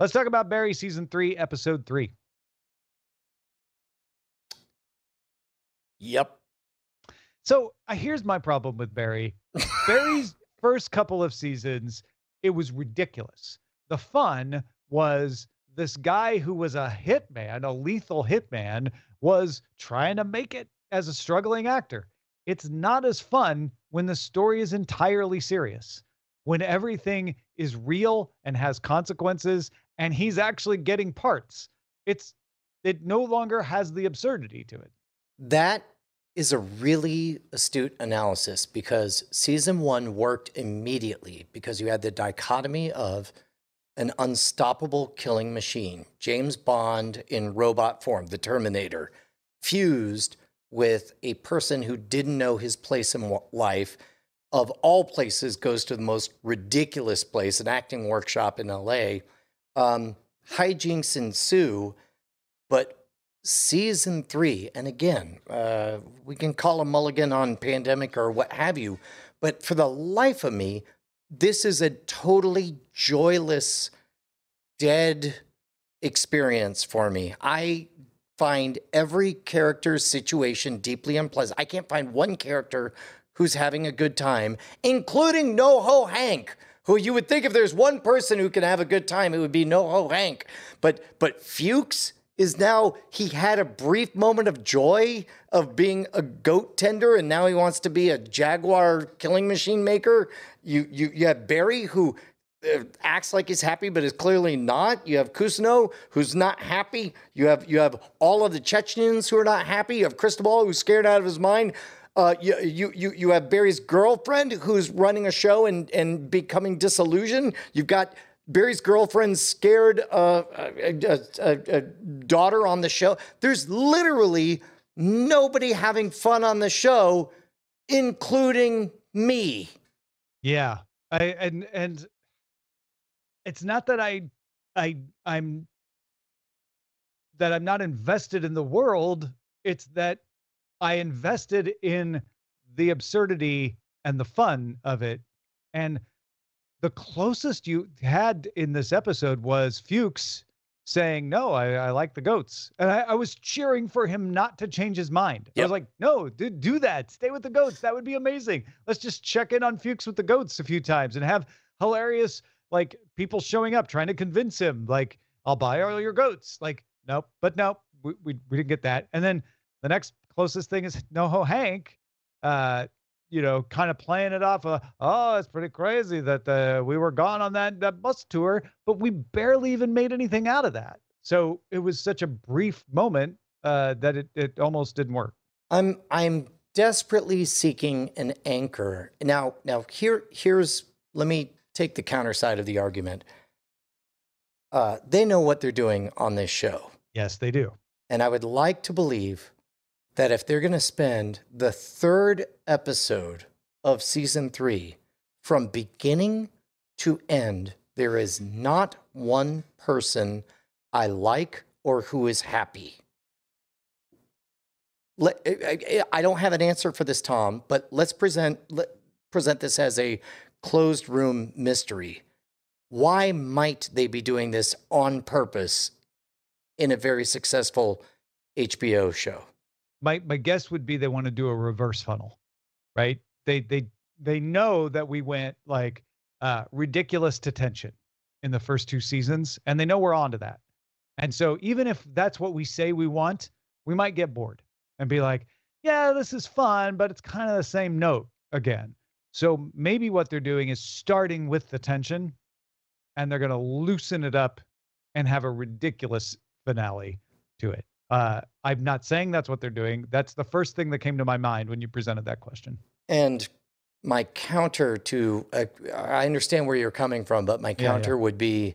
Let's talk about Barry season three, episode three. Yep. So uh, here's my problem with Barry. Barry's first couple of seasons, it was ridiculous. The fun was this guy who was a hitman, a lethal hitman, was trying to make it as a struggling actor. It's not as fun when the story is entirely serious, when everything is real and has consequences, and he's actually getting parts. It's it no longer has the absurdity to it. That is a really astute analysis because season one worked immediately because you had the dichotomy of an unstoppable killing machine, James Bond in robot form, the Terminator, fused with a person who didn't know his place in life. Of all places, goes to the most ridiculous place, an acting workshop in LA. Um, hijinks ensue, but season three, and again, uh, we can call a mulligan on pandemic or what have you, but for the life of me, this is a totally joyless, dead experience for me. I find every character's situation deeply unpleasant. I can't find one character who's having a good time, including NoHo Hank, who you would think if there's one person who can have a good time, it would be NoHo Hank. But but Fuchs is now he had a brief moment of joy of being a goat tender and now he wants to be a jaguar killing machine maker. You you, you have barry who uh, acts like he's happy but is clearly not. You have Cousineau who's not happy. You have you have all of the chechens who are not happy. You have cristobal who's scared out of his mind uh, you, you, you, you have Barry's girlfriend who's running a show and, and becoming disillusioned. You've got Barry's girlfriend scared uh, a, a, a, daughter on the show. There's literally nobody having fun on the show, including me. Yeah, I and and it's not that I I I'm that I'm not invested in the world. It's that I invested in the absurdity and the fun of it, and the closest you had in this episode was Fuchs saying, No, I, I like the goats. And I, I, was cheering for him not to change his mind. Yep. I was like, No, dude, do that. Stay with the goats. That would be amazing. Let's just check in on Fuchs with the goats a few times and have hilarious, like, people showing up trying to convince him, like, I'll buy all your goats. Like, nope, but nope, we, we, we didn't get that. And then the next closest thing is NoHo Hank uh, you know, kind of playing it off. Of, oh, it's pretty crazy that uh, we were gone on that, that bus tour, but we barely even made anything out of that. So it was such a brief moment uh, that it, it almost didn't work. I'm I'm desperately seeking an anchor now. Now here here's let me take the counter side of the argument. Uh, they know what they're doing on this show. Yes, they do. And I would like to believe that if they're going to spend the third episode of season three from beginning to end, there is not one person I like or who is happy. I don't have an answer for this, Tom, but let's present let, present this as a closed room mystery. Why might they be doing this on purpose in a very successful HBO show? My my guess would be they want to do a reverse funnel, right? They they they know that we went like uh, ridiculous to tension in the first two seasons, and they know we're on to that. And so even if that's what we say we want, we might get bored and be like, yeah, this is fun, but it's kind of the same note again. So maybe what they're doing is starting with the tension and they're going to loosen it up and have a ridiculous finale to it. Uh, I'm not saying that's what they're doing. That's the first thing that came to my mind when you presented that question. And my counter to, uh, I understand where you're coming from, but my counter yeah, yeah. would be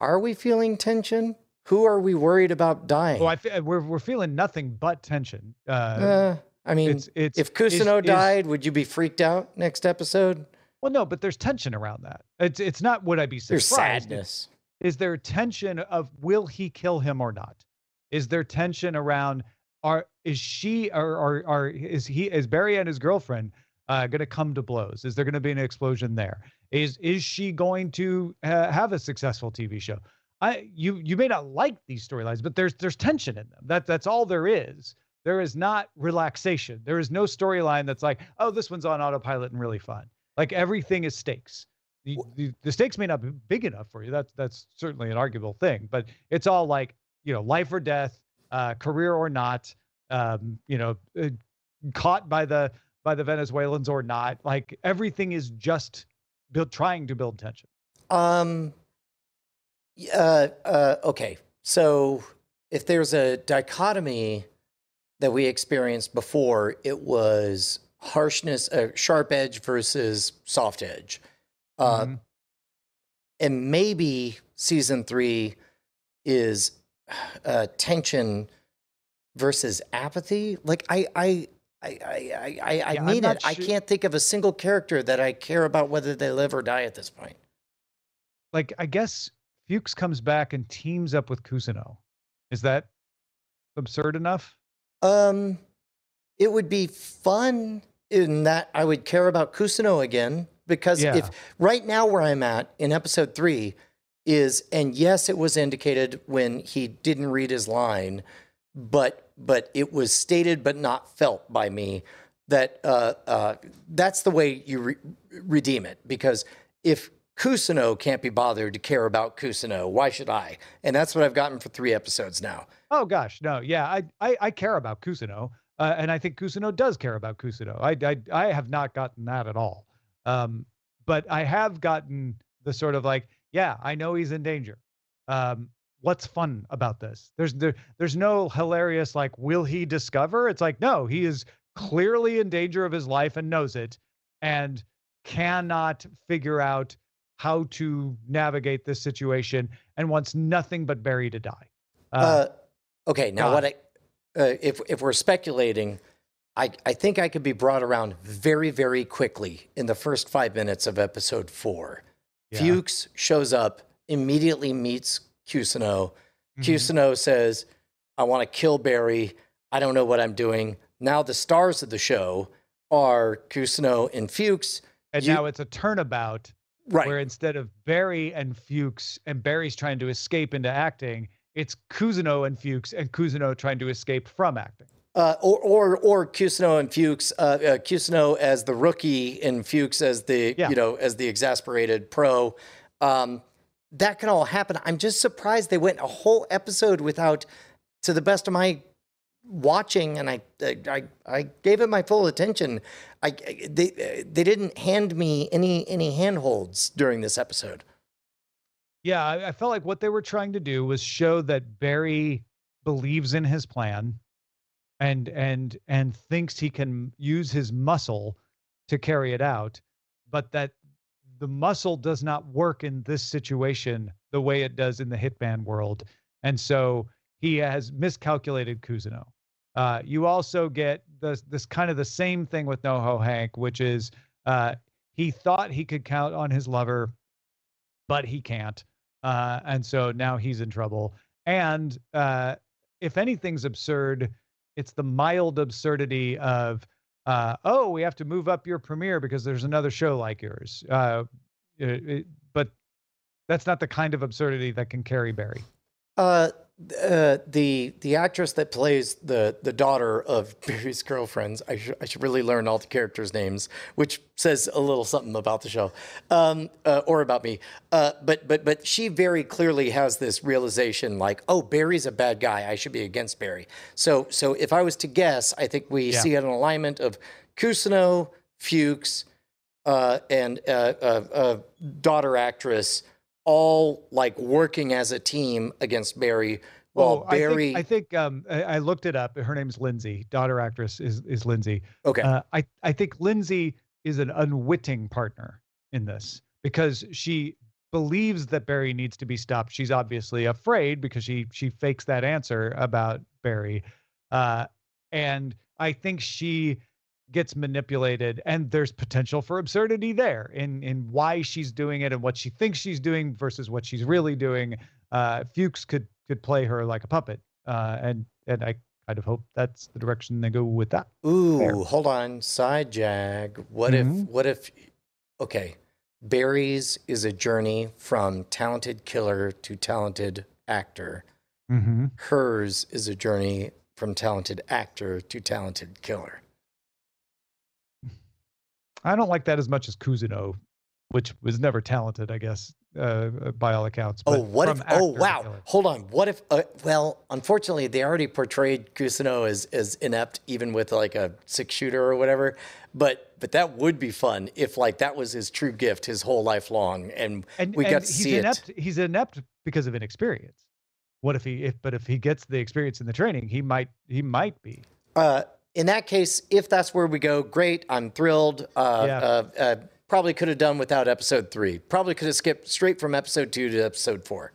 Are we feeling tension? Who are we worried about dying? Well, I we're, we're feeling nothing but tension. Uh, uh, I mean, it's, it's, if Cousineau died, is, would you be freaked out next episode? Well, no, but there's tension around that. It's it's not would I be surprised? There's sadness. Is there tension of will he kill him or not? Is there tension around are is she or or, or is he is Barry and his girlfriend uh, going to come to blows? Is there going to be an explosion there? Is is she going to uh, have a successful TV show? I you you may not like these storylines, but there's there's tension in them. That that's all there is. There is not relaxation. There is no storyline that's like, oh, this one's on autopilot and really fun. Like everything is stakes. The, the, the stakes may not be big enough for you. That's that's certainly an arguable thing, but it's all like you know, life or death, uh, career or not, um, you know, uh, caught by the by the Venezuelans or not. Like everything is just build, trying to build tension. Um. Uh. Uh. Okay. So if there's a dichotomy that we experienced before, it was harshness, uh, sharp edge versus soft edge. Uh, mm-hmm. And maybe season three is uh, tension versus apathy. Like I, I, I, I, I, I yeah, mean it. Sure. I can't think of a single character that I care about whether they live or die at this point. Like I guess Fuchs comes back and teams up with Cousineau. Is that absurd enough? Um, it would be fun in that I would care about Cousineau again because yeah. if right now where I'm at in episode three is, and yes, it was indicated when he didn't read his line, but but it was stated but not felt by me that uh, uh, that's the way you re- redeem it because if Cousineau can't be bothered to care about Cousineau. Why should I? And that's what I've gotten for three episodes now. Oh gosh, no, yeah, I I, I care about Cousineau, uh, and I think Cousineau does care about Cousineau. I, I I have not gotten that at all. Um, but I have gotten the sort of like, yeah, I know he's in danger. Um, what's fun about this? There's there, there's no hilarious like, will he discover? It's like, no, he is clearly in danger of his life and knows it, and cannot figure out how to navigate this situation and wants nothing but Barry to die. Uh, uh, okay, now God. what I, uh, if if we're speculating, I I think I could be brought around very very quickly in the first five minutes of episode four. Yeah. Fuchs shows up, immediately meets Cousineau. Mm-hmm. Cousineau says, "I want to kill Barry. I don't know what I'm doing." Now the stars of the show are Cousineau and Fuchs. And you, now it's a turnabout Right. Where instead of Barry and Fuchs and Barry's trying to escape into acting, it's Cousineau and Fuchs and Cousineau trying to escape from acting. Uh, or, or, or Cousineau and Fuchs, uh, uh, Cousineau as the rookie and Fuchs as the, yeah. you know, as the exasperated pro. Um, that can all happen. I'm just surprised they went a whole episode without, to the best of my watching and I, I I gave it my full attention. I they they didn't hand me any any handholds during this episode. Yeah, I, I felt like what they were trying to do was show that Barry believes in his plan and and and thinks he can use his muscle to carry it out, but that the muscle does not work in this situation the way it does in the hitman world. And so he has miscalculated Cousineau. Uh, you also get this this kind of the same thing with NoHo Hank, which is uh, he thought he could count on his lover, but he can't, uh, and so now he's in trouble. And uh, if anything's absurd, it's the mild absurdity of, uh, oh, we have to move up your premiere because there's another show like yours. Uh, it, but that's not the kind of absurdity that can carry Barry. Uh, uh, the the actress that plays the the daughter of Barry's girlfriends, I, sh- I should really learn all the characters' names, which says a little something about the show, um, uh, or about me. Uh, but but but she very clearly has this realization, like, oh, Barry's a bad guy. I should be against Barry. So so if I was to guess, I think we yeah. see an alignment of Cousineau, Fuchs, uh, and uh, daughter actress all like working as a team against Barry. Well, oh, Barry, I think, I, think um, I, I, looked it up. Her name's Lindsay. Daughter actress is is Lindsay. Okay. Uh, I I think Lindsay is an unwitting partner in this because she believes that Barry needs to be stopped. She's obviously afraid because she she fakes that answer about Barry, uh, and I think she gets manipulated and there's potential for absurdity there in in why she's doing it and what she thinks she's doing versus what she's really doing uh fuchs could could play her like a puppet uh and and i kind of hope that's the direction they go with that ooh there. hold on side jag what mm-hmm. if what if okay Barry's is a journey from talented killer to talented actor. Mm-hmm. Hers is a journey from talented actor to talented killer. I don't like that as much as Cousineau, which was never talented, I guess, uh, by all accounts. Oh, what if? Oh, wow. Hold on. What if? Uh, well, unfortunately, they already portrayed Cousineau as as inept, even with like a six shooter or whatever. But but that would be fun if like that was his true gift his whole life long, and, And, we and got to he's see inept. it. He's inept because of inexperience. What if he? If but if he gets the experience in the training, he might. He might be. Uh, in that case, if that's where we go, great. I'm thrilled. Uh, Yeah. uh, uh, probably could have done without episode three. Probably could have skipped straight from episode two to episode four.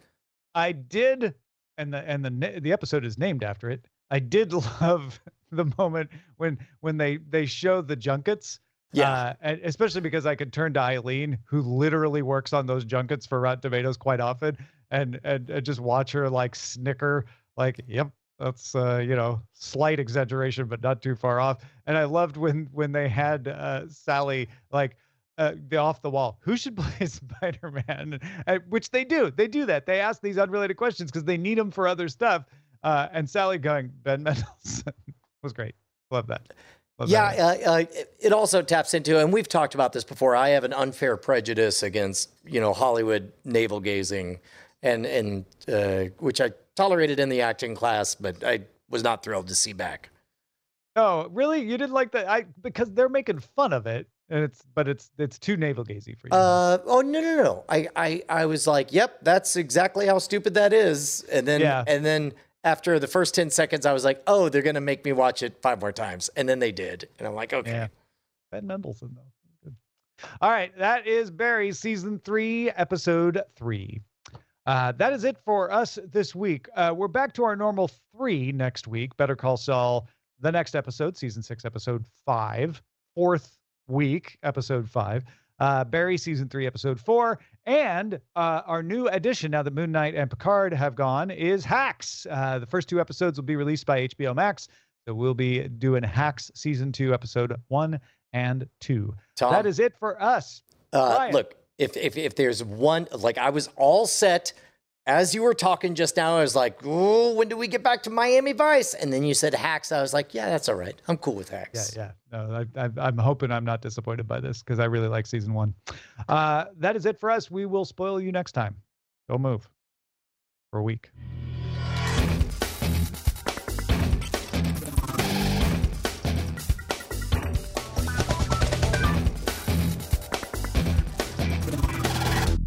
I did, and the and the the episode is named after it. I did love the moment when when they they show the junkets. Yeah. uh, especially because I could turn to Eileen, who literally works on those junkets for Rotten Tomatoes quite often, and and, and just watch her like snicker, like, "Yep, that's uh, you know slight exaggeration, but not too far off." And I loved when when they had uh, Sally like uh, the off the wall. Who should play Spider Man? Uh, which they do. They do that. They ask these unrelated questions because they need them for other stuff. Uh, and Sally going Ben Mendelsohn was great. Love that. Love Yeah, that. uh, uh, it- it also taps into, and we've talked about this before. I have an unfair prejudice against you know Hollywood navel gazing, and and uh, which I tolerated in the acting class, but I was not thrilled to see back. Oh, really? You didn't like that? I because they're making fun of it, and it's but it's it's too navel gazy for you. Uh, oh no no no! I, I I was like, yep, that's exactly how stupid that is, and then Yeah. and then after the first ten seconds, I was like, oh, they're gonna make me watch it five more times, and then they did, and I'm like, okay. Yeah. Ben Mendelsohn though. All right, that is Barry season three, episode three. Uh, that is it for us this week. Uh, we're back to our normal three next week. Better Call Saul, the next episode, season six, episode five, fourth week, episode five. Uh, Barry season three, episode four, and uh, our new addition now that Moon Knight and Picard have gone is Hacks. Uh, the first two episodes will be released by HBO Max, so we'll be doing Hacks season two, episode one and two. Tom, That is it for us. Uh, look, if, if if there's one, like I was all set as you were talking just now. I was like, oh, when do we get back to Miami Vice? And then you said hacks. I was like, yeah, that's all right. I'm cool with hacks. yeah. Yeah. No, I, I'm hoping I'm not disappointed by this because I really like season one. Uh, that is it for us. We will spoil you next time. Don't move for a week.